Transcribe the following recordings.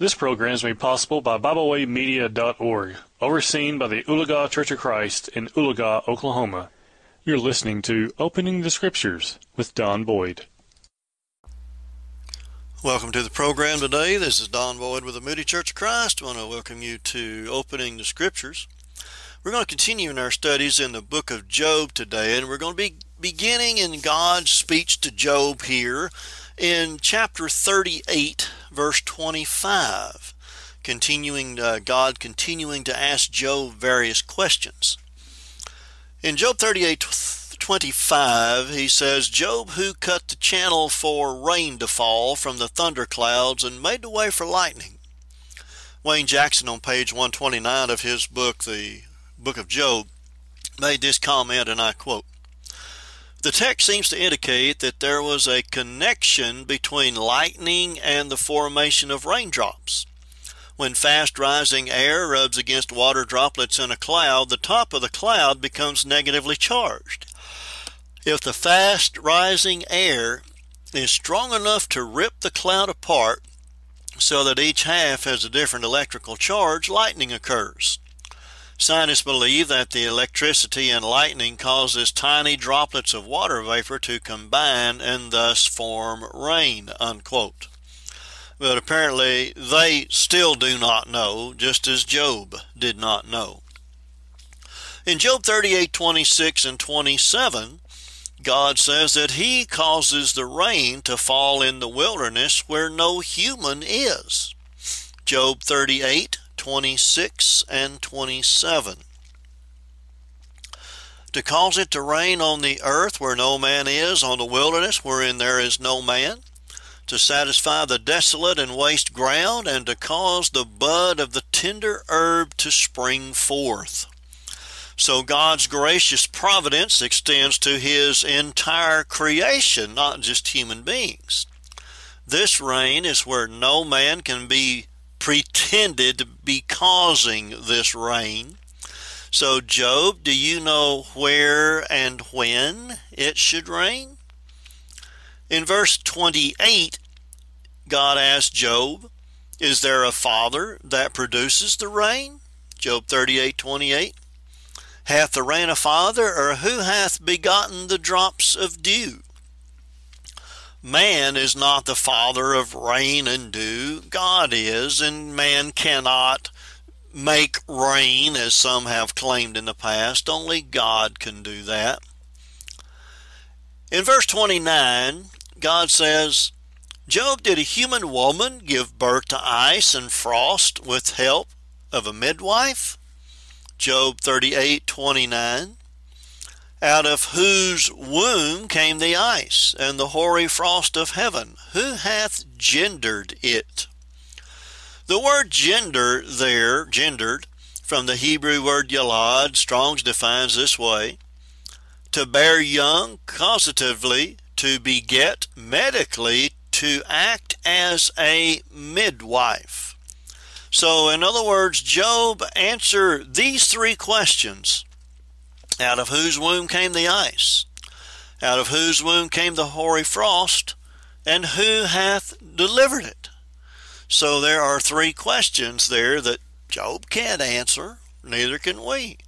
This program is made possible by BibleWayMedia.org, overseen by the Oologah Church of Christ in Oologah, Oklahoma. You're listening to Opening the Scriptures with Don Boyd. Welcome to the program today. This is Don Boyd with the Moody Church of Christ. I want to welcome you to Opening the Scriptures. We're going to continue in our studies in the book of Job today, and we're going to be beginning in God's speech to Job here in chapter 38, verse 25, continuing uh, God continuing to ask Job various questions. In Job 38, 25, he says, Job, who cut the channel for rain to fall from the thunder clouds and made the way for lightning. Wayne Jackson, on page 129 of his book, The Book of Job, made this comment, and I quote the text seems to indicate that there was a connection between lightning and the formation of raindrops. When fast rising air rubs against water droplets in a cloud, the top of the cloud becomes negatively charged. If the fast rising air is strong enough to rip the cloud apart so that each half has a different electrical charge, lightning occurs. Scientists believe that the electricity and lightning causes tiny droplets of water vapor to combine and thus form rain, unquote. But apparently they still do not know, just as Job did not know. In Job 38, 26 and 27, God says that He causes the rain to fall in the wilderness where no human is. Job 38, 26 and 27. To cause it to rain on the earth where no man is, on the wilderness wherein there is no man, to satisfy the desolate and waste ground, and to cause the bud of the tender herb to spring forth. So God's gracious providence extends to His entire creation, not just human beings. This rain is where no man can be pretended to be causing this rain. So, Job, do you know where and when it should rain? In verse 28, God asked Job, Is there a father that produces the rain? Job 38 28. Hath the rain a father, or who hath begotten the drops of dew? Man is not the father of rain and dew. God is, and man cannot make rain as some have claimed in the past. Only God can do that. In verse 29, God says, Job, did a human woman give birth to ice and frost with help of a midwife? Job 38 29 out of whose womb came the ice and the hoary frost of heaven? Who hath gendered it? The word gender there, gendered, from the Hebrew word yalad, Strong's defines this way to bear young, causatively, to beget, medically, to act as a midwife. So, in other words, Job answered these three questions out of whose womb came the ice? Out of whose womb came the hoary frost? And who hath delivered it? So there are three questions there that Job can't answer, neither can we.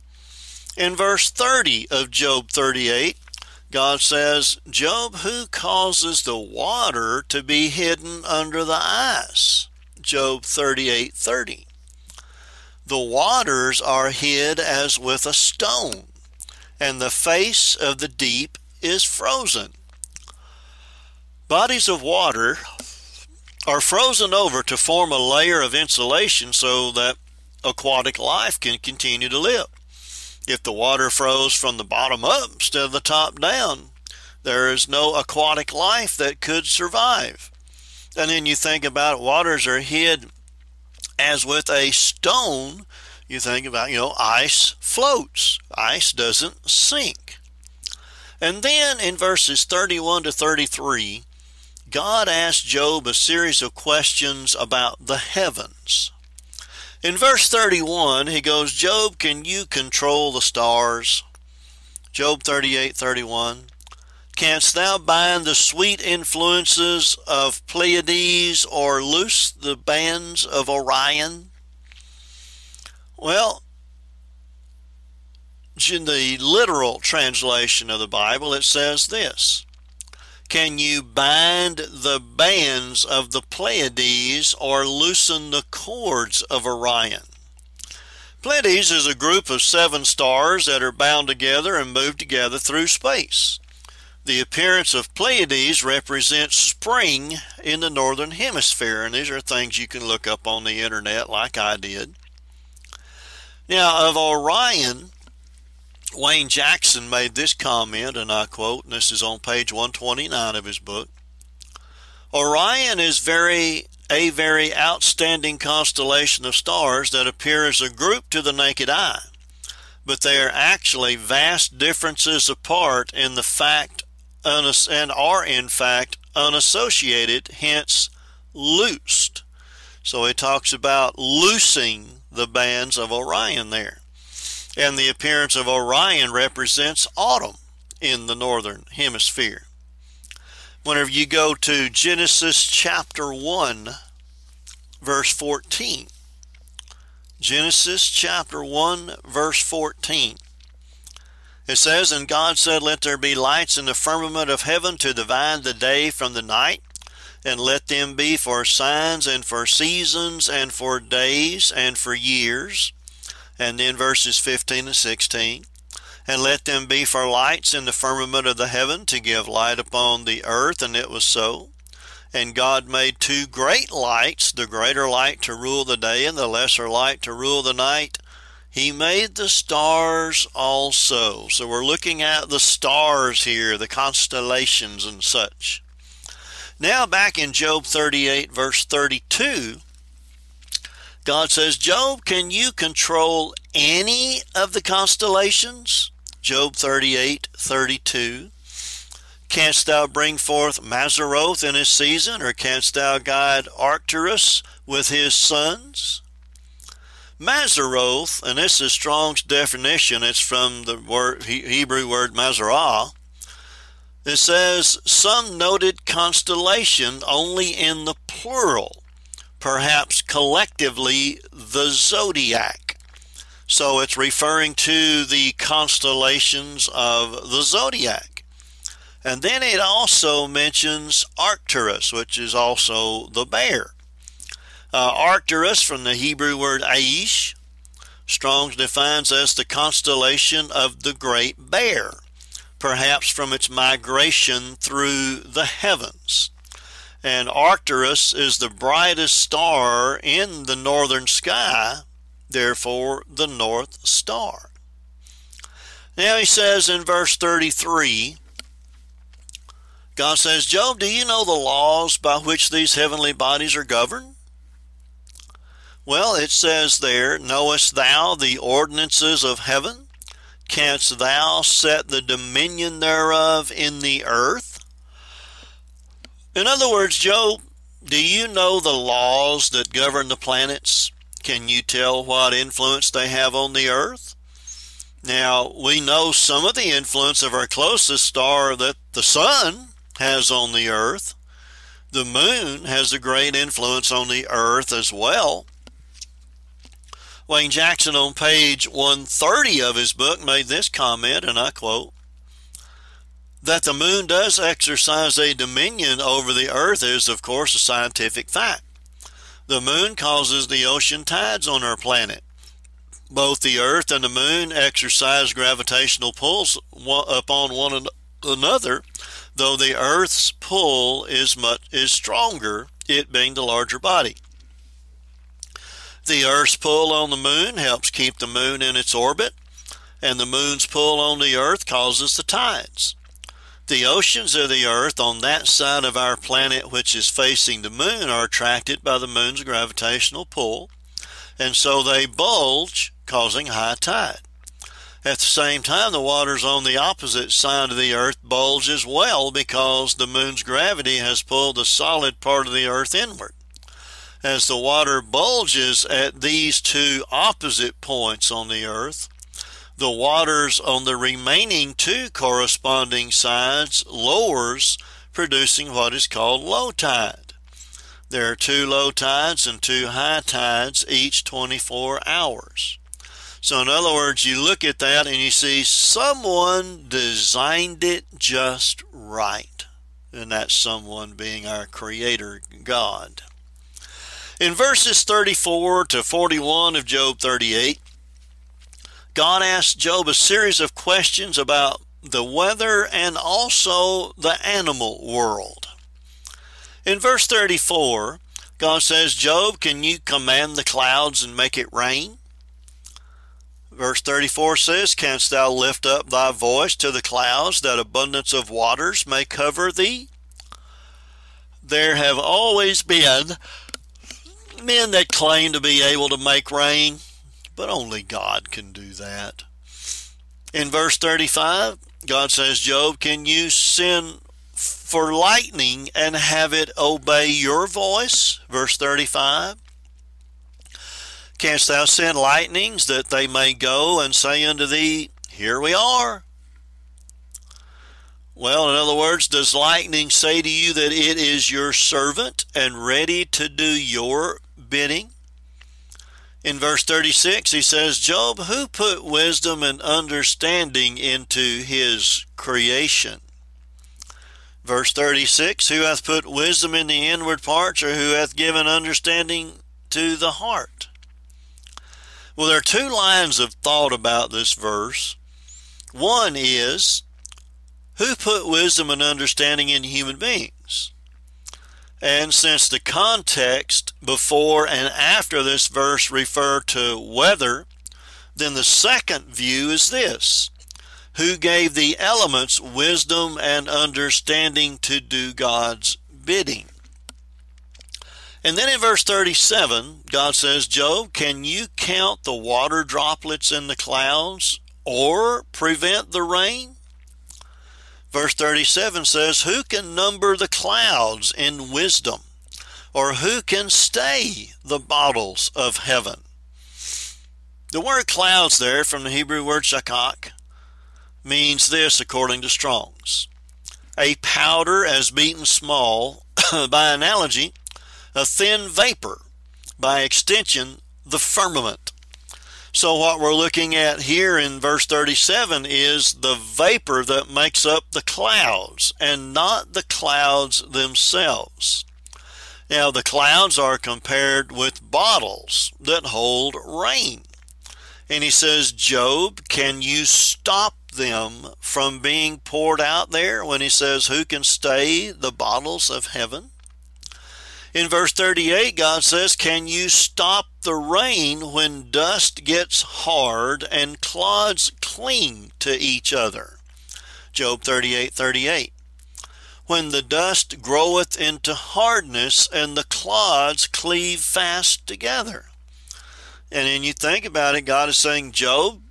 In verse 30 of Job 38, God says, Job, who causes the water to be hidden under the ice? Job 38 30. The waters are hid as with a stone and the face of the deep is frozen. Bodies of water are frozen over to form a layer of insulation so that aquatic life can continue to live. If the water froze from the bottom up instead of the top down, there is no aquatic life that could survive. And then you think about it, waters are hid as with a stone you think about, you know, ice floats, ice doesn't sink. And then in verses 31 to 33, God asked Job a series of questions about the heavens. In verse 31, he goes, Job, can you control the stars? Job 38 31. Canst thou bind the sweet influences of Pleiades or loose the bands of Orion? Well, in the literal translation of the Bible, it says this Can you bind the bands of the Pleiades or loosen the cords of Orion? Pleiades is a group of seven stars that are bound together and move together through space. The appearance of Pleiades represents spring in the northern hemisphere, and these are things you can look up on the internet like I did. Now, of Orion, Wayne Jackson made this comment, and I quote, and this is on page 129 of his book Orion is very a very outstanding constellation of stars that appear as a group to the naked eye, but they are actually vast differences apart in the fact and are in fact unassociated, hence loosed. So he talks about loosing the bands of Orion there. And the appearance of Orion represents autumn in the northern hemisphere whenever you go to Genesis chapter 1, verse 14. Genesis chapter 1, verse 14. It says, And God said, Let there be lights in the firmament of heaven to divide the day from the night, and let them be for signs and for seasons and for days and for years. And then verses 15 and 16 and let them be for lights in the firmament of the heaven to give light upon the earth. And it was so. And God made two great lights, the greater light to rule the day and the lesser light to rule the night. He made the stars also. So we're looking at the stars here, the constellations and such. Now, back in Job 38, verse 32, God says, Job, can you control any of the constellations? Job 38, 32. Canst thou bring forth Mazzaroth in his season, or canst thou guide Arcturus with his sons? Mazzaroth, and this is Strong's definition, it's from the word, Hebrew word Mazarah. It says, some noted constellation only in the plural, perhaps collectively the zodiac. So it's referring to the constellations of the zodiac. And then it also mentions Arcturus, which is also the bear. Uh, Arcturus, from the Hebrew word Aish, Strong's defines as the constellation of the Great Bear, perhaps from its migration through the heavens. And Arcturus is the brightest star in the northern sky therefore the North Star. Now he says in verse 33, God says, Job, do you know the laws by which these heavenly bodies are governed? Well, it says there, Knowest thou the ordinances of heaven? Canst thou set the dominion thereof in the earth? In other words, Job, do you know the laws that govern the planets? Can you tell what influence they have on the Earth? Now, we know some of the influence of our closest star that the Sun has on the Earth. The Moon has a great influence on the Earth as well. Wayne Jackson on page 130 of his book made this comment, and I quote, that the moon does exercise a dominion over the earth is, of course, a scientific fact. The moon causes the ocean tides on our planet. Both the Earth and the moon exercise gravitational pulls upon one another, though the Earth's pull is much is stronger, it being the larger body. The Earth's pull on the moon helps keep the moon in its orbit, and the moon's pull on the Earth causes the tides. The oceans of the Earth on that side of our planet which is facing the moon are attracted by the moon's gravitational pull, and so they bulge, causing high tide. At the same time, the waters on the opposite side of the Earth bulge as well because the moon's gravity has pulled the solid part of the Earth inward. As the water bulges at these two opposite points on the Earth, the waters on the remaining two corresponding sides lowers, producing what is called low tide. There are two low tides and two high tides each 24 hours. So, in other words, you look at that and you see someone designed it just right. And that's someone being our Creator God. In verses 34 to 41 of Job 38, God asked Job a series of questions about the weather and also the animal world. In verse 34, God says, Job, can you command the clouds and make it rain? Verse 34 says, Canst thou lift up thy voice to the clouds, that abundance of waters may cover thee? There have always been men that claim to be able to make rain, but only God can do that. In verse 35, God says, Job, can you send for lightning and have it obey your voice? Verse 35. Canst thou send lightnings that they may go and say unto thee, Here we are? Well, in other words, does lightning say to you that it is your servant and ready to do your bidding? In verse 36, he says, Job, who put wisdom and understanding into his creation? Verse 36, who hath put wisdom in the inward parts, or who hath given understanding to the heart? Well, there are two lines of thought about this verse. One is, who put wisdom and understanding in human beings? And since the context before and after this verse refer to weather, then the second view is this Who gave the elements wisdom and understanding to do God's bidding? And then in verse 37, God says, Job, can you count the water droplets in the clouds or prevent the rain? Verse 37 says, Who can number the clouds in wisdom? Or who can stay the bottles of heaven? The word clouds there from the Hebrew word shakak means this according to Strong's. A powder as beaten small, by analogy, a thin vapor, by extension, the firmament. So, what we're looking at here in verse 37 is the vapor that makes up the clouds and not the clouds themselves. Now, the clouds are compared with bottles that hold rain. And he says, Job, can you stop them from being poured out there when he says, Who can stay the bottles of heaven? In verse 38, God says, Can you stop the rain when dust gets hard and clods cling to each other? Job 38 38. When the dust groweth into hardness and the clods cleave fast together. And then you think about it, God is saying, Job,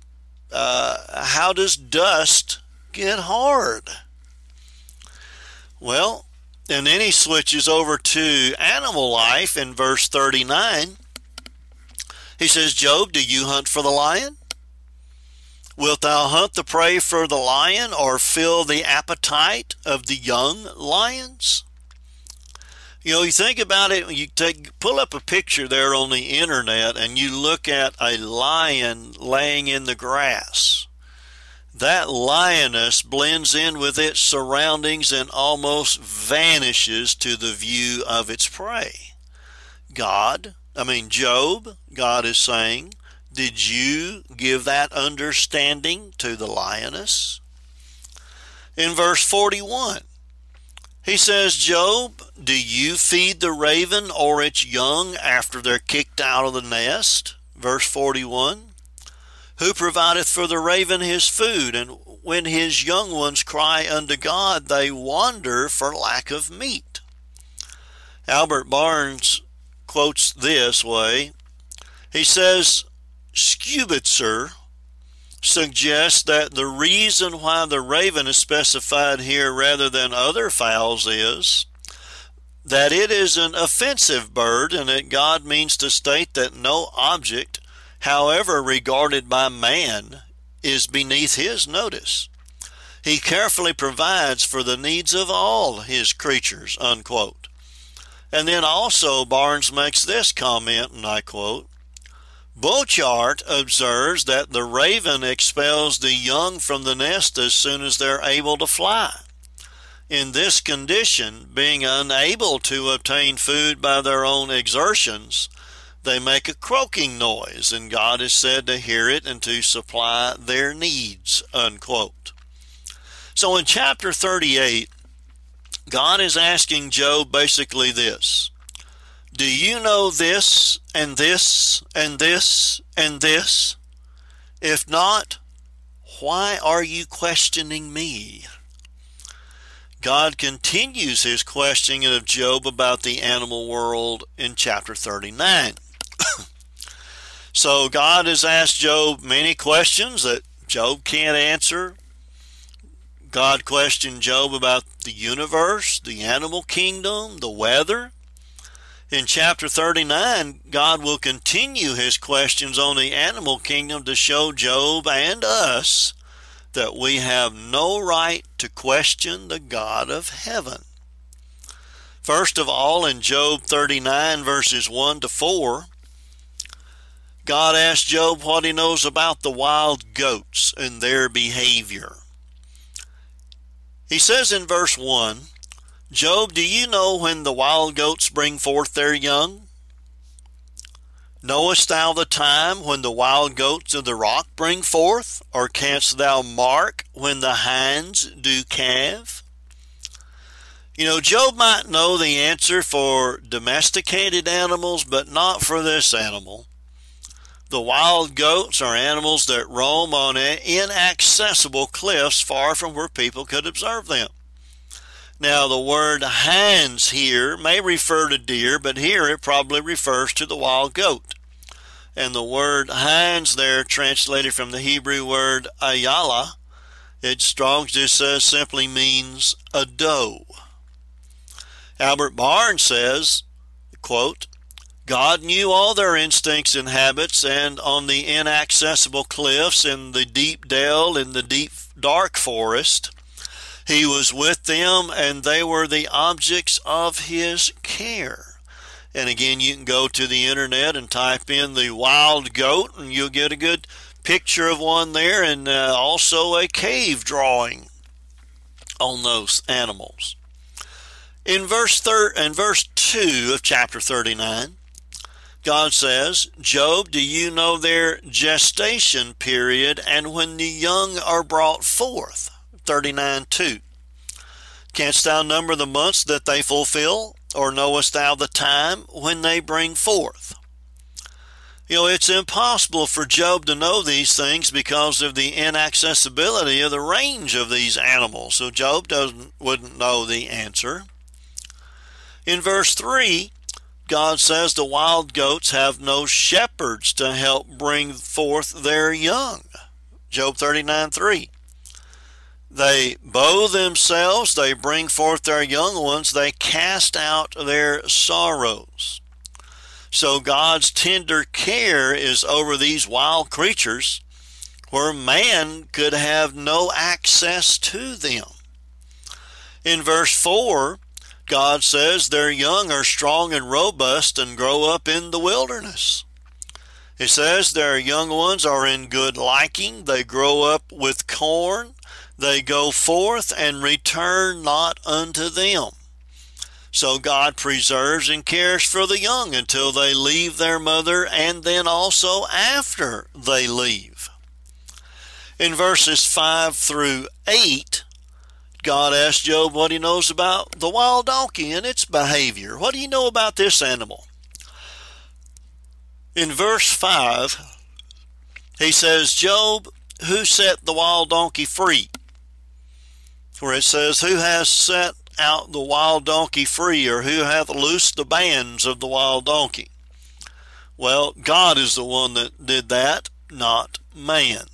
uh, how does dust get hard? Well, and then he switches over to animal life in verse 39. He says, Job, do you hunt for the lion? Wilt thou hunt the prey for the lion or fill the appetite of the young lions? You know, you think about it, you take pull up a picture there on the internet and you look at a lion laying in the grass that lioness blends in with its surroundings and almost vanishes to the view of its prey. God, I mean, Job, God is saying, Did you give that understanding to the lioness? In verse 41, he says, Job, do you feed the raven or its young after they're kicked out of the nest? Verse 41. Who provideth for the raven his food? And when his young ones cry unto God, they wander for lack of meat. Albert Barnes quotes this way. He says, Stubitzer suggests that the reason why the raven is specified here rather than other fowls is that it is an offensive bird and that God means to state that no object however regarded by man, is beneath his notice. He carefully provides for the needs of all his creatures, unquote. And then also Barnes makes this comment, and I quote, Bochart observes that the raven expels the young from the nest as soon as they're able to fly. In this condition, being unable to obtain food by their own exertions, they make a croaking noise, and God is said to hear it and to supply their needs. Unquote. So in chapter 38, God is asking Job basically this Do you know this and this and this and this? If not, why are you questioning me? God continues his questioning of Job about the animal world in chapter 39. so God has asked Job many questions that Job can't answer. God questioned Job about the universe, the animal kingdom, the weather. In chapter 39, God will continue his questions on the animal kingdom to show Job and us that we have no right to question the God of heaven. First of all, in Job 39, verses 1 to 4, God asked Job what he knows about the wild goats and their behavior. He says in verse 1 Job, do you know when the wild goats bring forth their young? Knowest thou the time when the wild goats of the rock bring forth? Or canst thou mark when the hinds do calve? You know, Job might know the answer for domesticated animals, but not for this animal. The wild goats are animals that roam on inaccessible cliffs far from where people could observe them. Now, the word hinds here may refer to deer, but here it probably refers to the wild goat. And the word hinds there, translated from the Hebrew word ayala, it Strong's just says simply means a doe. Albert Barnes says, quote, God knew all their instincts and habits, and on the inaccessible cliffs, in the deep dell, in the deep dark forest, he was with them, and they were the objects of his care. And again, you can go to the internet and type in the wild goat, and you'll get a good picture of one there, and uh, also a cave drawing on those animals. In verse thir- in verse two of chapter thirty nine, God says, Job, do you know their gestation period and when the young are brought forth? 39 2. Canst thou number the months that they fulfill, or knowest thou the time when they bring forth? You know, it's impossible for Job to know these things because of the inaccessibility of the range of these animals. So Job doesn't wouldn't know the answer. In verse 3, God says the wild goats have no shepherds to help bring forth their young. Job 39 3. They bow themselves, they bring forth their young ones, they cast out their sorrows. So God's tender care is over these wild creatures where man could have no access to them. In verse 4, God says their young are strong and robust and grow up in the wilderness. He says their young ones are in good liking, they grow up with corn, they go forth and return not unto them. So God preserves and cares for the young until they leave their mother and then also after they leave. In verses 5 through 8, God asked Job what he knows about the wild donkey and its behavior. What do you know about this animal? In verse 5, he says, Job, who set the wild donkey free? where it says, Who has set out the wild donkey free, or who hath loosed the bands of the wild donkey? Well, God is the one that did that, not man.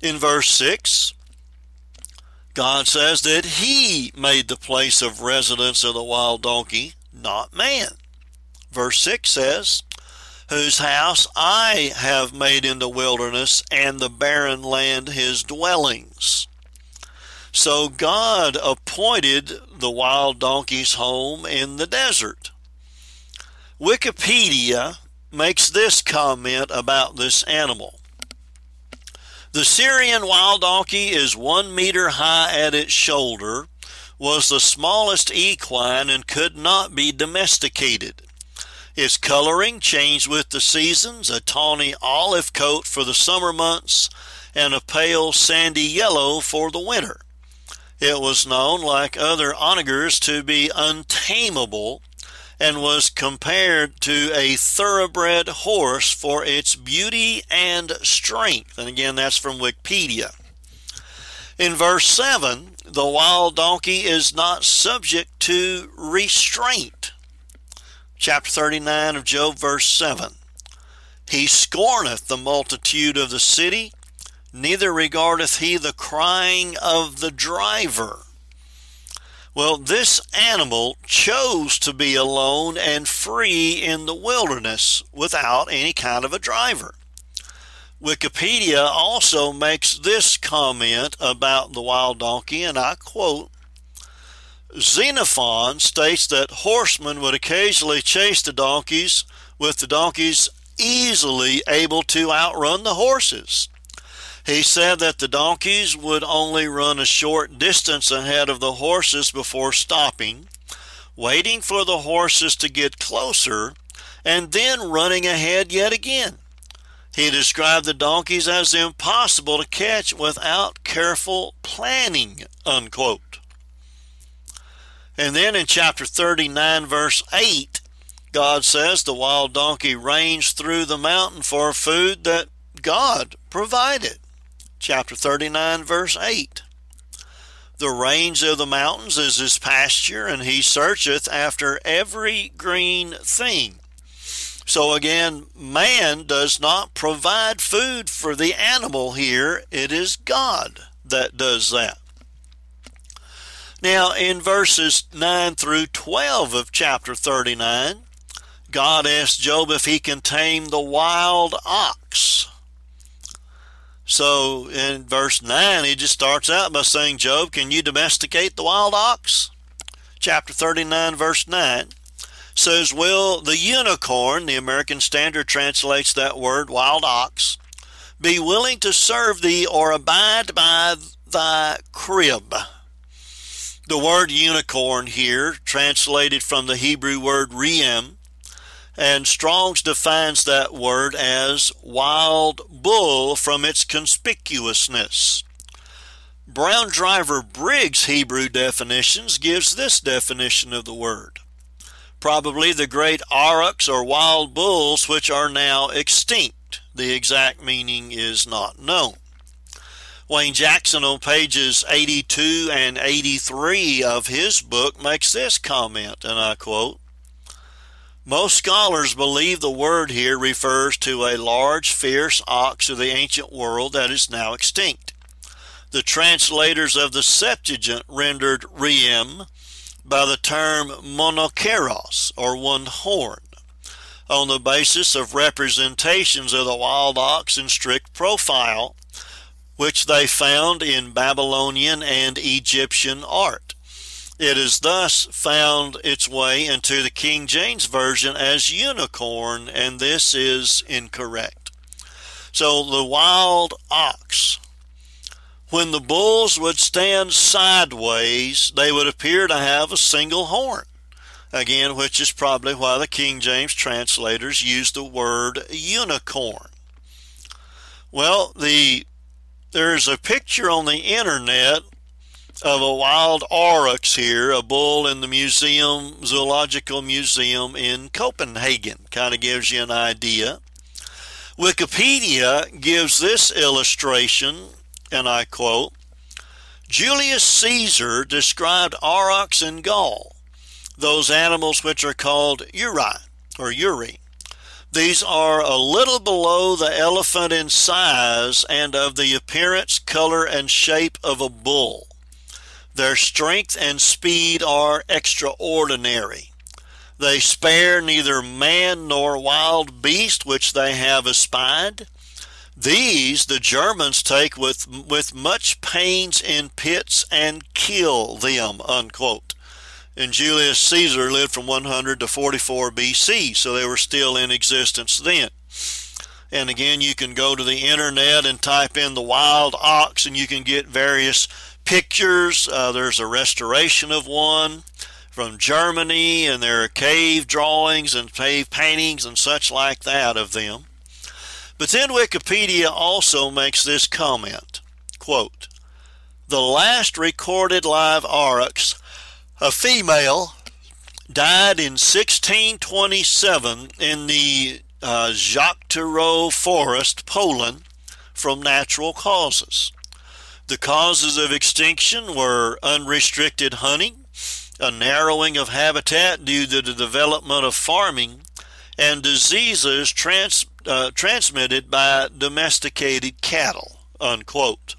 In verse 6, God says that He made the place of residence of the wild donkey, not man. Verse 6 says, whose house I have made in the wilderness, and the barren land his dwellings. So God appointed the wild donkey's home in the desert. Wikipedia makes this comment about this animal. The Syrian wild donkey is one meter high at its shoulder, was the smallest equine, and could not be domesticated. Its coloring changed with the seasons, a tawny olive coat for the summer months, and a pale sandy yellow for the winter. It was known, like other onagers, to be untamable and was compared to a thoroughbred horse for its beauty and strength. And again, that's from Wikipedia. In verse 7, the wild donkey is not subject to restraint. Chapter 39 of Job, verse 7. He scorneth the multitude of the city, neither regardeth he the crying of the driver. Well, this animal chose to be alone and free in the wilderness without any kind of a driver. Wikipedia also makes this comment about the wild donkey, and I quote Xenophon states that horsemen would occasionally chase the donkeys, with the donkeys easily able to outrun the horses. He said that the donkeys would only run a short distance ahead of the horses before stopping, waiting for the horses to get closer, and then running ahead yet again. He described the donkeys as impossible to catch without careful planning, unquote. And then in chapter 39, verse 8, God says the wild donkey ranged through the mountain for food that God provided chapter 39, verse 8. The range of the mountains is his pasture, and he searcheth after every green thing. So again, man does not provide food for the animal here, it is God that does that. Now, in verses 9 through 12 of chapter 39, God asked Job if he can tame the wild ox. So in verse 9, he just starts out by saying, Job, can you domesticate the wild ox? Chapter 39, verse 9 says, Will the unicorn, the American Standard translates that word, wild ox, be willing to serve thee or abide by thy crib? The word unicorn here, translated from the Hebrew word reem, and Strong's defines that word as wild bull from its conspicuousness. Brown Driver Briggs' Hebrew definitions gives this definition of the word. Probably the great aurochs or wild bulls which are now extinct. The exact meaning is not known. Wayne Jackson on pages 82 and 83 of his book makes this comment, and I quote most scholars believe the word here refers to a large, fierce ox of the ancient world that is now extinct. The translators of the Septuagint rendered riem by the term monokeros, or one horn, on the basis of representations of the wild ox in strict profile, which they found in Babylonian and Egyptian art. It has thus found its way into the King James Version as unicorn, and this is incorrect. So the wild ox, when the bulls would stand sideways, they would appear to have a single horn. Again, which is probably why the King James translators use the word unicorn. Well, the there's a picture on the internet of a wild aurochs here, a bull in the museum, zoological museum in Copenhagen. Kind of gives you an idea. Wikipedia gives this illustration, and I quote Julius Caesar described aurochs in Gaul, those animals which are called uri or uri. These are a little below the elephant in size and of the appearance, color, and shape of a bull. Their strength and speed are extraordinary. They spare neither man nor wild beast which they have espied. These the Germans take with, with much pains in pits and kill them, unquote. And Julius Caesar lived from 100 to 44 BC, so they were still in existence then. And again, you can go to the internet and type in the wild ox and you can get various pictures. Uh, there's a restoration of one from Germany, and there are cave drawings and cave paintings and such like that of them. But then Wikipedia also makes this comment quote, The last recorded live aurochs, a female, died in 1627 in the uh, forest, Poland, from natural causes. The causes of extinction were unrestricted hunting, a narrowing of habitat due to the development of farming, and diseases trans, uh, transmitted by domesticated cattle. Unquote.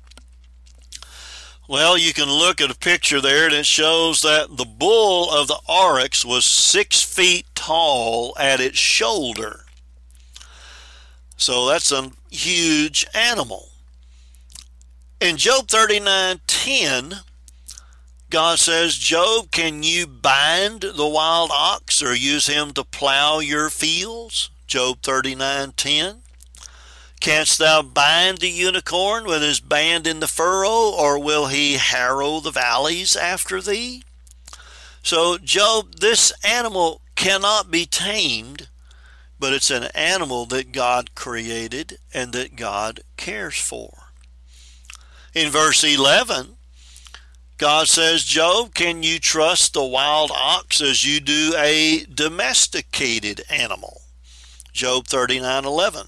Well, you can look at a picture there and it shows that the bull of the aurochs was six feet tall at its shoulder. So that's a huge animal. In Job 39:10, God says, Job, can you bind the wild ox or use him to plow your fields? Job 39:10. Canst thou bind the unicorn with his band in the furrow, or will he harrow the valleys after thee? So, Job, this animal cannot be tamed but it's an animal that God created and that God cares for. In verse 11, God says, Job, can you trust the wild ox as you do a domesticated animal? Job 39:11.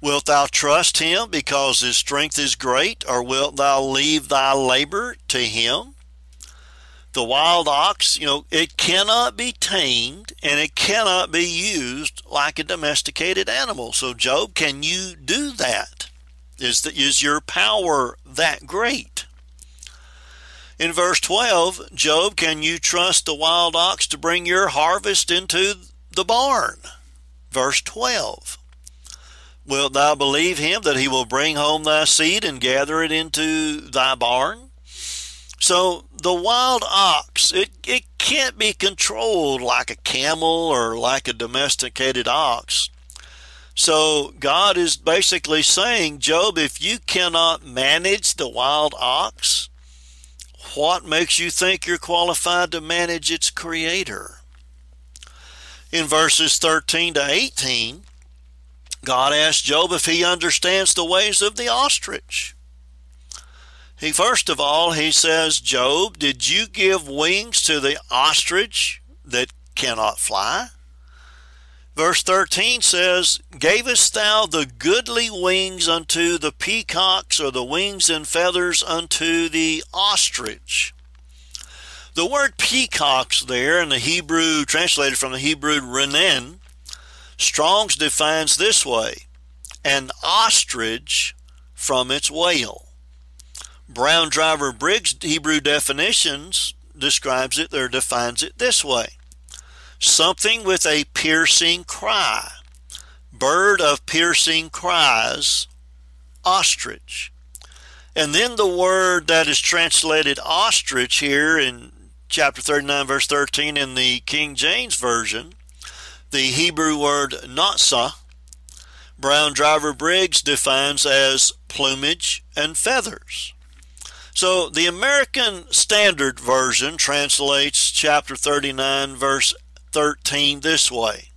Wilt thou trust him because his strength is great, or wilt thou leave thy labor to him? the wild ox, you know, it cannot be tamed and it cannot be used like a domesticated animal. So, Job, can you do that? Is, is your power that great? In verse 12, Job, can you trust the wild ox to bring your harvest into the barn? Verse 12. Wilt thou believe him that he will bring home thy seed and gather it into thy barn? So the wild ox, it, it can't be controlled like a camel or like a domesticated ox. So God is basically saying, Job, if you cannot manage the wild ox, what makes you think you're qualified to manage its creator? In verses 13 to 18, God asked Job if he understands the ways of the ostrich. He first of all he says, Job, did you give wings to the ostrich that cannot fly? Verse 13 says, Gavest thou the goodly wings unto the peacocks, or the wings and feathers unto the ostrich? The word peacocks there in the Hebrew, translated from the Hebrew renan, Strong's defines this way an ostrich from its wail. Brown Driver Briggs Hebrew definitions describes it or defines it this way something with a piercing cry, bird of piercing cries, ostrich. And then the word that is translated ostrich here in chapter 39, verse 13 in the King James Version, the Hebrew word natsah, Brown Driver Briggs defines as plumage and feathers. So the American Standard Version translates chapter 39, verse 13 this way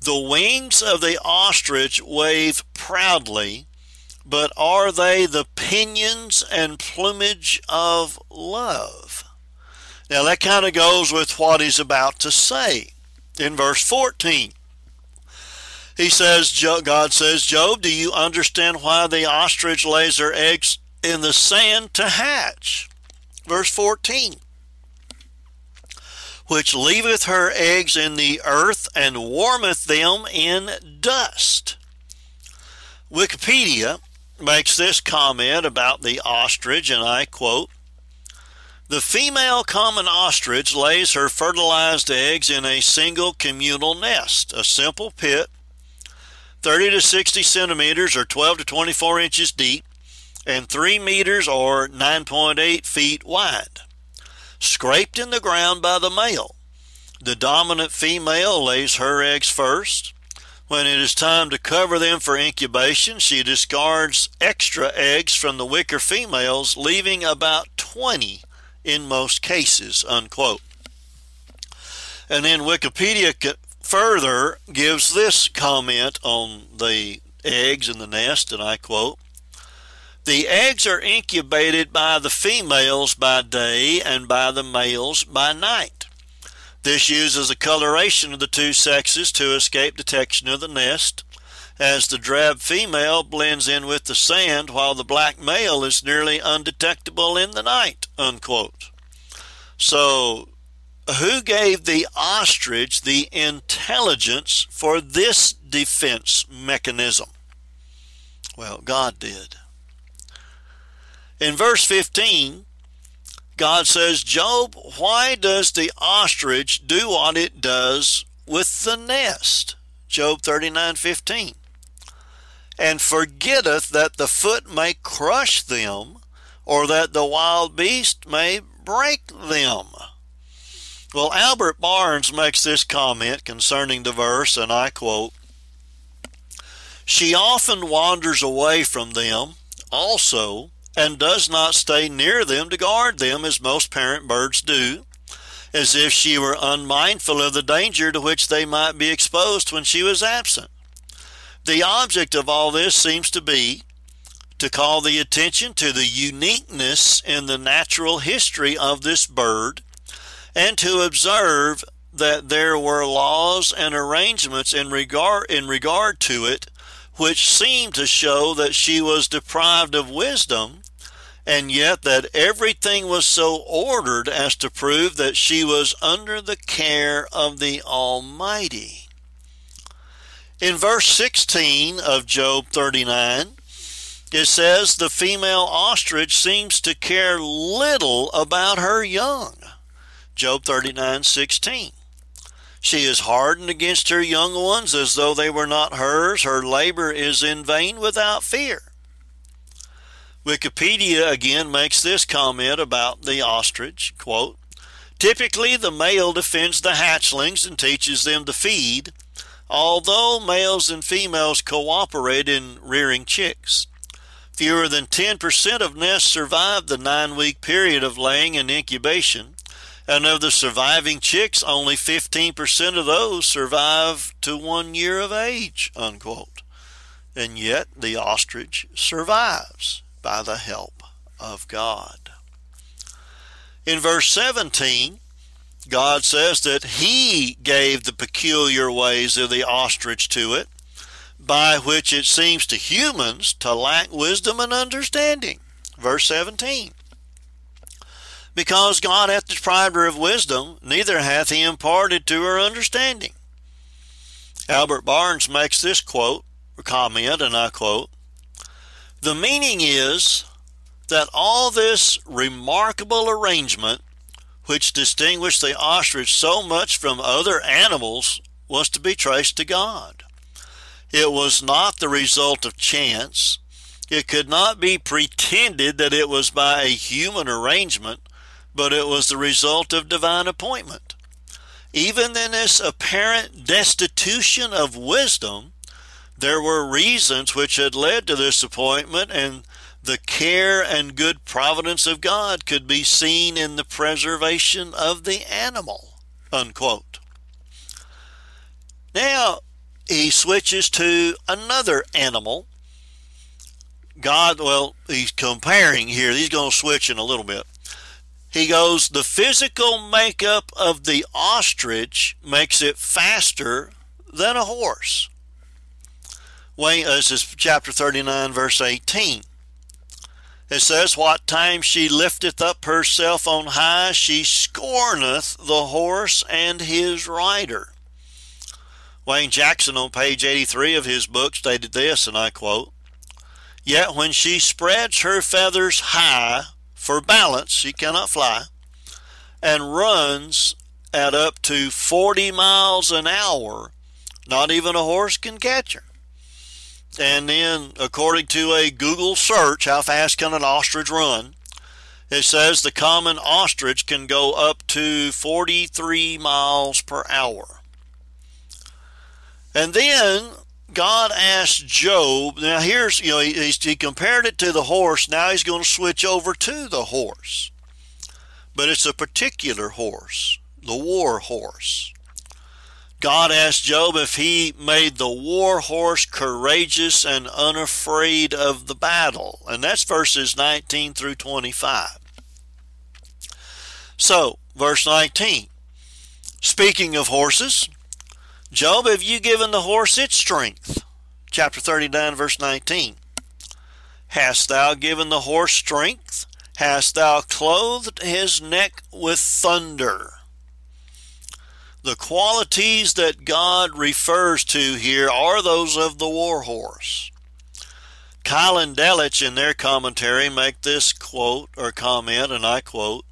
The wings of the ostrich wave proudly, but are they the pinions and plumage of love? Now that kind of goes with what he's about to say in verse 14. He says, God says, Job, do you understand why the ostrich lays her eggs in the sand to hatch. Verse 14 which leaveth her eggs in the earth and warmeth them in dust. Wikipedia makes this comment about the ostrich, and I quote The female common ostrich lays her fertilized eggs in a single communal nest, a simple pit, 30 to 60 centimeters or 12 to 24 inches deep, and 3 meters or 9.8 feet wide, scraped in the ground by the male. The dominant female lays her eggs first. When it is time to cover them for incubation, she discards extra eggs from the wicker females, leaving about 20 in most cases. Unquote. And then Wikipedia further gives this comment on the eggs in the nest, and I quote The eggs are incubated by the females by day and by the males by night. This uses the coloration of the two sexes to escape detection of the nest, as the drab female blends in with the sand while the black male is nearly undetectable in the night. Unquote. So, who gave the ostrich the intelligence for this defense mechanism? Well, God did. In verse 15, God says, Job, why does the ostrich do what it does with the nest? Job 39:15. And forgetteth that the foot may crush them, or that the wild beast may break them. Well, Albert Barnes makes this comment concerning the verse, and I quote She often wanders away from them also and does not stay near them to guard them as most parent birds do, as if she were unmindful of the danger to which they might be exposed when she was absent. The object of all this seems to be to call the attention to the uniqueness in the natural history of this bird and to observe that there were laws and arrangements in regard in regard to it which seemed to show that she was deprived of wisdom, and yet that everything was so ordered as to prove that she was under the care of the Almighty. In verse 16 of Job 39, it says the female ostrich seems to care little about her young. Job 39:16. She is hardened against her young ones as though they were not hers. Her labor is in vain without fear. Wikipedia again makes this comment about the ostrich, quote, Typically the male defends the hatchlings and teaches them to feed, although males and females cooperate in rearing chicks. Fewer than 10% of nests survive the nine week period of laying and incubation, and of the surviving chicks, only 15% of those survive to one year of age, unquote. And yet the ostrich survives by the help of God. In verse 17, God says that He gave the peculiar ways of the ostrich to it, by which it seems to humans to lack wisdom and understanding. Verse 17 because God hath deprived her of wisdom, neither hath he imparted to her understanding. Albert Barnes makes this quote, or comment, and I quote, The meaning is that all this remarkable arrangement, which distinguished the ostrich so much from other animals, was to be traced to God. It was not the result of chance. It could not be pretended that it was by a human arrangement but it was the result of divine appointment. Even in this apparent destitution of wisdom, there were reasons which had led to this appointment, and the care and good providence of God could be seen in the preservation of the animal. Unquote. Now he switches to another animal. God, well, he's comparing here. He's going to switch in a little bit. He goes, the physical makeup of the ostrich makes it faster than a horse. Wayne, uh, this is chapter 39, verse 18. It says, What time she lifteth up herself on high, she scorneth the horse and his rider. Wayne Jackson, on page 83 of his book, stated this, and I quote, Yet when she spreads her feathers high, for balance she cannot fly, and runs at up to 40 miles an hour. Not even a horse can catch her. And then, according to a Google search, how fast can an ostrich run? It says the common ostrich can go up to 43 miles per hour. And then God asked Job, now here's, you know, he, he compared it to the horse. Now he's going to switch over to the horse. But it's a particular horse, the war horse. God asked Job if he made the war horse courageous and unafraid of the battle. And that's verses 19 through 25. So, verse 19. Speaking of horses, Job, have you given the horse its strength? Chapter 39, verse 19. Hast thou given the horse strength? Hast thou clothed his neck with thunder? The qualities that God refers to here are those of the war horse. Keil and Delitzsch in their commentary make this quote or comment, and I quote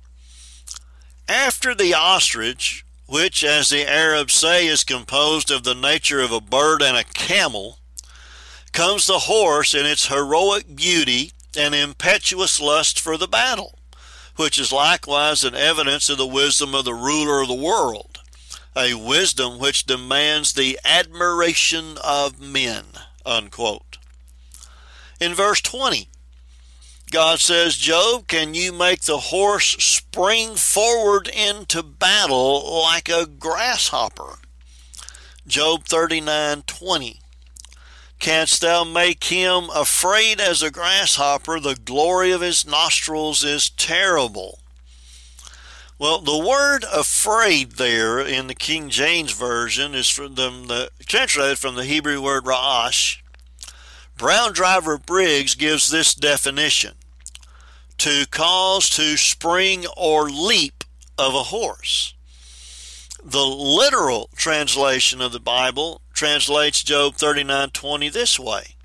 After the ostrich, which, as the Arabs say, is composed of the nature of a bird and a camel, comes the horse in its heroic beauty and impetuous lust for the battle, which is likewise an evidence of the wisdom of the ruler of the world, a wisdom which demands the admiration of men. Unquote. In verse 20, God says, Job, can you make the horse spring forward into battle like a grasshopper? Job 39:20. Canst thou make him afraid as a grasshopper? The glory of his nostrils is terrible. Well, the word afraid there in the King James Version is from the, translated from the Hebrew word ra'ash, Brown Driver Briggs gives this definition to cause to spring or leap of a horse. The literal translation of the Bible translates Job 39:20 this way.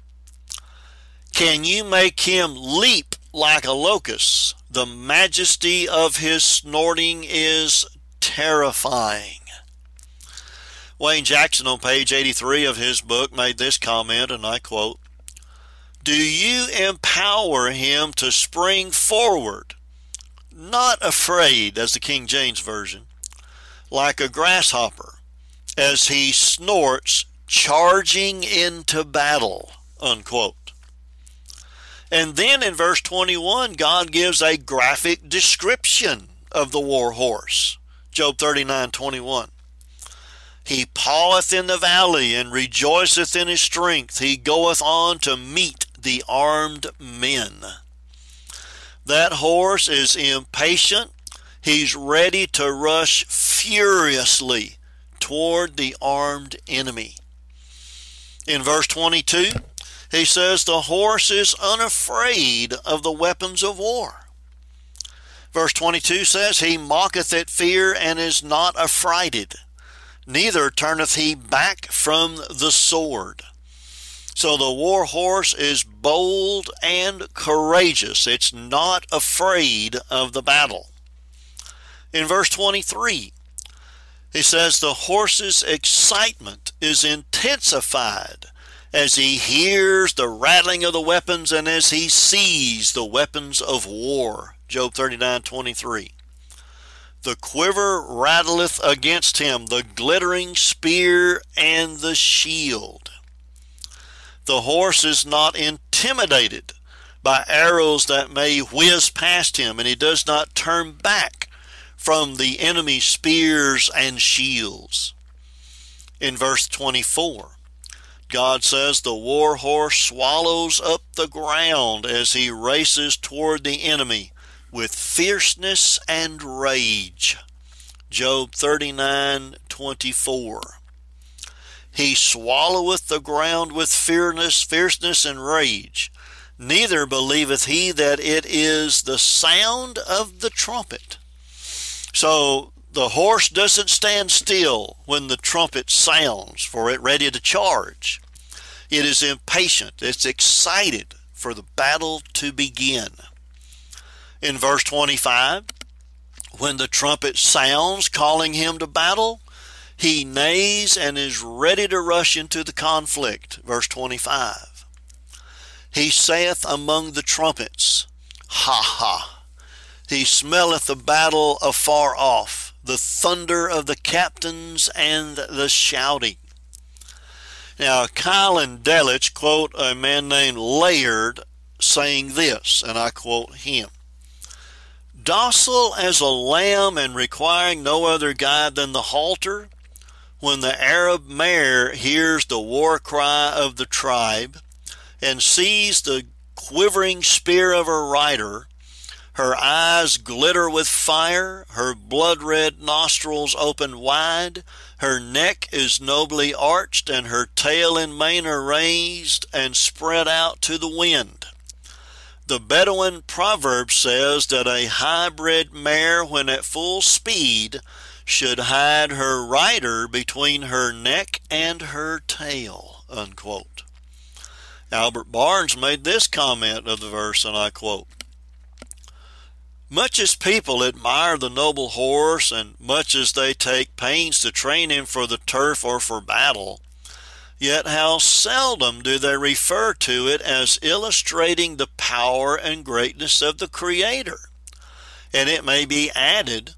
Can you make him leap like a locust? The majesty of his snorting is terrifying. Wayne Jackson on page 83 of his book made this comment, and I quote do you empower him to spring forward, not afraid, as the King James Version, like a grasshopper, as he snorts, charging into battle? Unquote. And then in verse 21, God gives a graphic description of the war horse. Job 39 21. He paweth in the valley and rejoiceth in his strength. He goeth on to meet the armed men. That horse is impatient. He's ready to rush furiously toward the armed enemy. In verse 22, he says, The horse is unafraid of the weapons of war. Verse 22 says, He mocketh at fear and is not affrighted, neither turneth he back from the sword. So the war horse is bold and courageous. It's not afraid of the battle. In verse 23, he says the horse's excitement is intensified as he hears the rattling of the weapons and as he sees the weapons of war. Job 39:23. The quiver rattleth against him, the glittering spear and the shield. The horse is not intimidated by arrows that may whiz past him, and he does not turn back from the enemy's spears and shields. In verse 24, God says the war horse swallows up the ground as he races toward the enemy with fierceness and rage. Job 39:24. He swalloweth the ground with fierceness, fierceness and rage. Neither believeth he that it is the sound of the trumpet. So the horse doesn't stand still when the trumpet sounds for it ready to charge. It is impatient, it's excited for the battle to begin. In verse 25, When the trumpet sounds calling him to battle, he neighs and is ready to rush into the conflict. Verse 25. He saith among the trumpets, Ha ha! He smelleth the battle afar off, the thunder of the captains and the shouting. Now, Keil and Delitzsch quote a man named Layard saying this, and I quote him Docile as a lamb and requiring no other guide than the halter, when the Arab mare hears the war cry of the tribe and sees the quivering spear of her rider, her eyes glitter with fire, her blood red nostrils open wide, her neck is nobly arched, and her tail and mane are raised and spread out to the wind. The Bedouin proverb says that a hybrid mare, when at full speed, should hide her rider between her neck and her tail. Unquote. Albert Barnes made this comment of the verse, and I quote much as people admire the noble horse, and much as they take pains to train him for the turf or for battle, yet how seldom do they refer to it as illustrating the power and greatness of the Creator. And it may be added,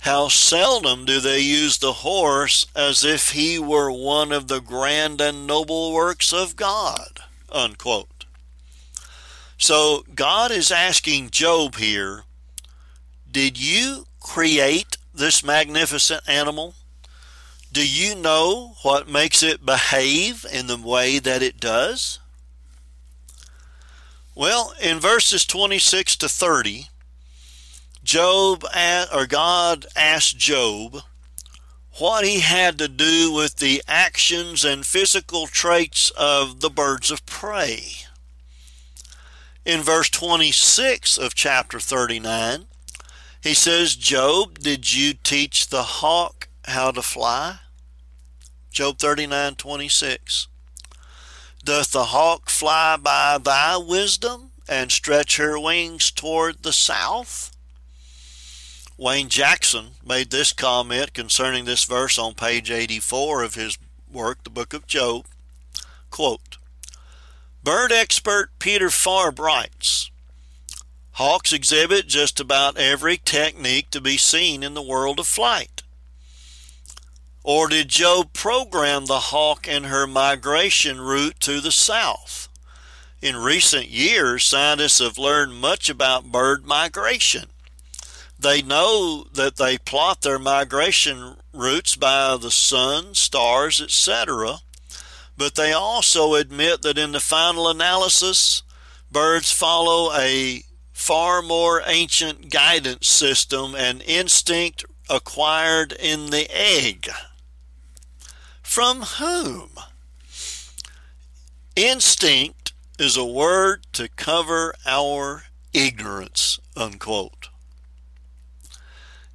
how seldom do they use the horse as if he were one of the grand and noble works of God. Unquote. So God is asking Job here did you create this magnificent animal? Do you know what makes it behave in the way that it does? Well, in verses 26 to 30, Job or God asked Job what he had to do with the actions and physical traits of the birds of prey. In verse 26 of chapter 39, he says, Job, did you teach the hawk how to fly? Job 39 26. Doth the hawk fly by thy wisdom and stretch her wings toward the south? Wayne Jackson made this comment concerning this verse on page 84 of his work, The Book of Job. Quote, Bird expert Peter Farb writes, Hawks exhibit just about every technique to be seen in the world of flight. Or did Job program the hawk in her migration route to the south? In recent years, scientists have learned much about bird migration. They know that they plot their migration routes by the sun, stars, etc., but they also admit that in the final analysis, birds follow a far more ancient guidance system and instinct acquired in the egg. From whom? Instinct is a word to cover our ignorance, unquote.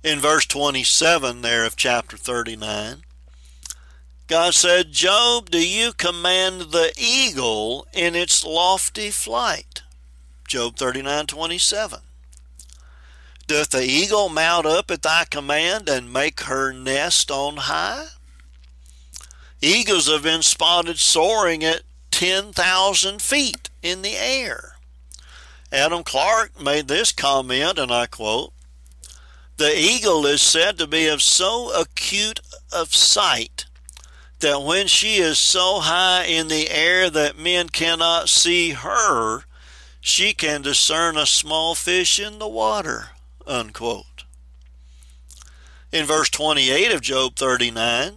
In verse 27 there of chapter 39, God said, Job, do you command the eagle in its lofty flight? Job 39:27. Doth the eagle mount up at thy command and make her nest on high? Eagles have been spotted soaring at 10,000 feet in the air. Adam Clarke made this comment, and I quote The eagle is said to be of so acute of sight that when she is so high in the air that men cannot see her, she can discern a small fish in the water. Unquote. In verse 28 of Job 39,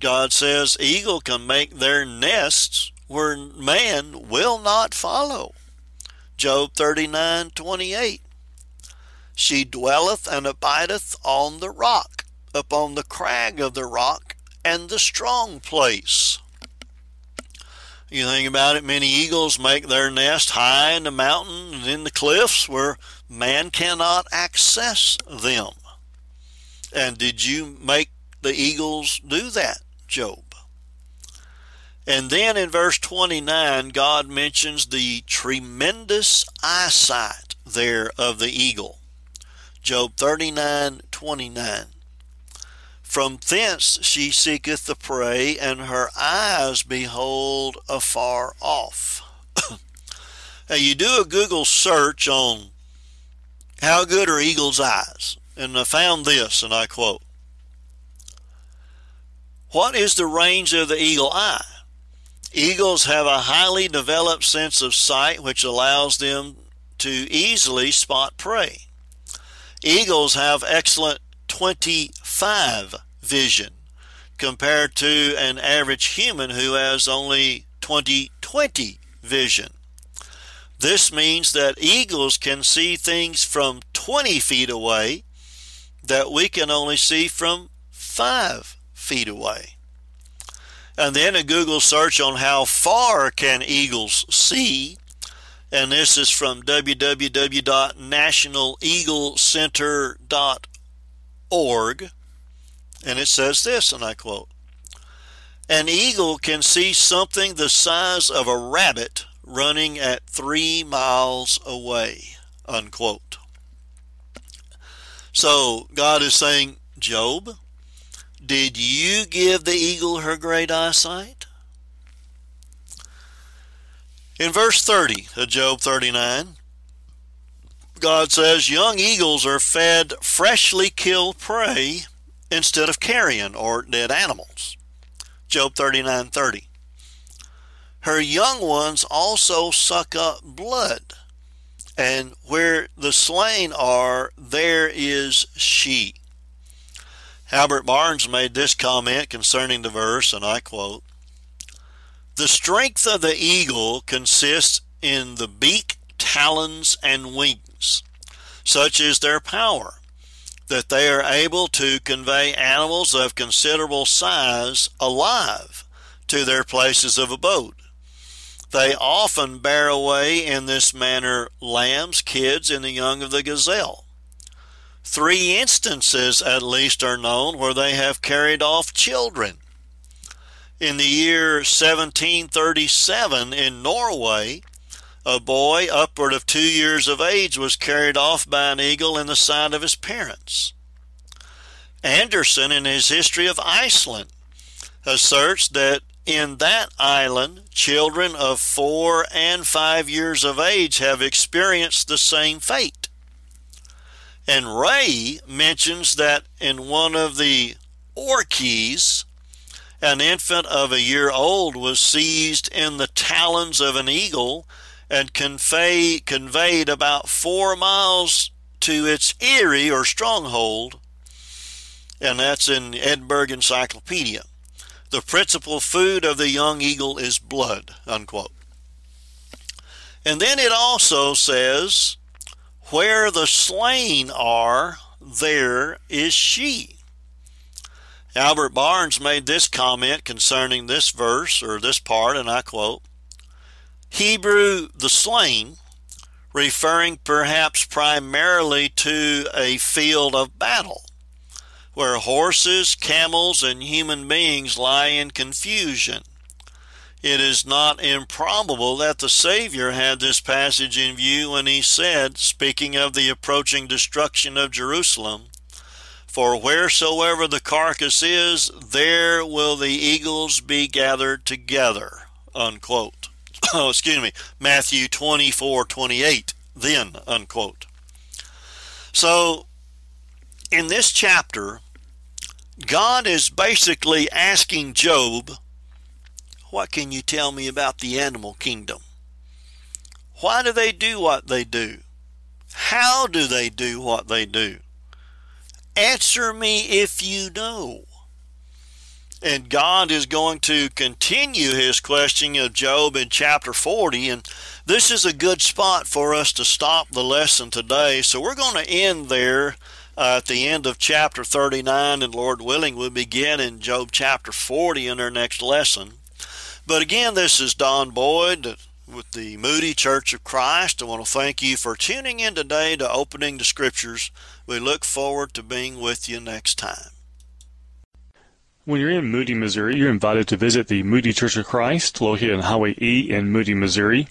God says, Eagle can make their nests where man will not follow. Job 39 28. She dwelleth and abideth on the rock, upon the crag of the rock, and the strong place. You think about it, many eagles make their nest high in the mountains, and in the cliffs where man cannot access them. And did you make the eagles do that, Job? And then in verse 29, God mentions the tremendous eyesight there of the eagle. Job 39 29. From thence she seeketh the prey, and her eyes behold afar off. now you do a Google search on how good are eagles' eyes, and I found this, and I quote What is the range of the eagle eye? Eagles have a highly developed sense of sight which allows them to easily spot prey. Eagles have excellent 25 vision compared to an average human who has only 20/20 vision. This means that eagles can see things from 20 feet away that we can only see from 5 feet away. And then a Google search on how far can eagles see and this is from www.nationaleaglecenter.org. And it says this, and I quote An eagle can see something the size of a rabbit running at three miles away. Unquote. So God is saying, Job, did you give the eagle her great eyesight? In verse 30 of Job 39, God says, Young eagles are fed freshly killed prey instead of carrion or dead animals. Job 39:30. Her young ones also suck up blood, and where the slain are, there is she. Albert Barnes made this comment concerning the verse, and I quote the strength of the eagle consists in the beak, talons, and wings. Such is their power that they are able to convey animals of considerable size alive to their places of abode. They often bear away in this manner lambs, kids, and the young of the gazelle. Three instances at least are known where they have carried off children in the year 1737 in Norway, a boy upward of two years of age was carried off by an eagle in the sight of his parents. Anderson, in his History of Iceland, asserts that in that island, children of four and five years of age have experienced the same fate. And Ray mentions that in one of the Orkneys, an infant of a year old was seized in the talons of an eagle and convey, conveyed about four miles to its eyrie or stronghold, and that's in Edinburgh Encyclopedia. The principal food of the young eagle is blood, unquote. And then it also says, Where the slain are, there is she. Albert Barnes made this comment concerning this verse or this part, and I quote Hebrew the slain, referring perhaps primarily to a field of battle where horses, camels, and human beings lie in confusion. It is not improbable that the Savior had this passage in view when he said, speaking of the approaching destruction of Jerusalem, for wheresoever the carcass is, there will the eagles be gathered together. Unquote. Oh, excuse me, Matthew 24 28, then, unquote. So, in this chapter, God is basically asking Job, What can you tell me about the animal kingdom? Why do they do what they do? How do they do what they do? Answer me if you know. And God is going to continue his questioning of Job in chapter 40. And this is a good spot for us to stop the lesson today. So we're going to end there uh, at the end of chapter 39. And Lord willing, we'll begin in Job chapter 40 in our next lesson. But again, this is Don Boyd with the Moody Church of Christ. I want to thank you for tuning in today to Opening the Scriptures. We look forward to being with you next time. When you're in Moody, Missouri, you're invited to visit the Moody Church of Christ, located on Highway E in Moody, Missouri.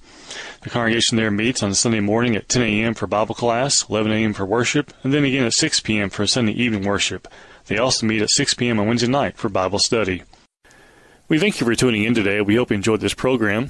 The congregation there meets on Sunday morning at 10 a.m. for Bible class, 11 a.m. for worship, and then again at 6 p.m. for Sunday evening worship. They also meet at 6 p.m. on Wednesday night for Bible study. We thank you for tuning in today. We hope you enjoyed this program.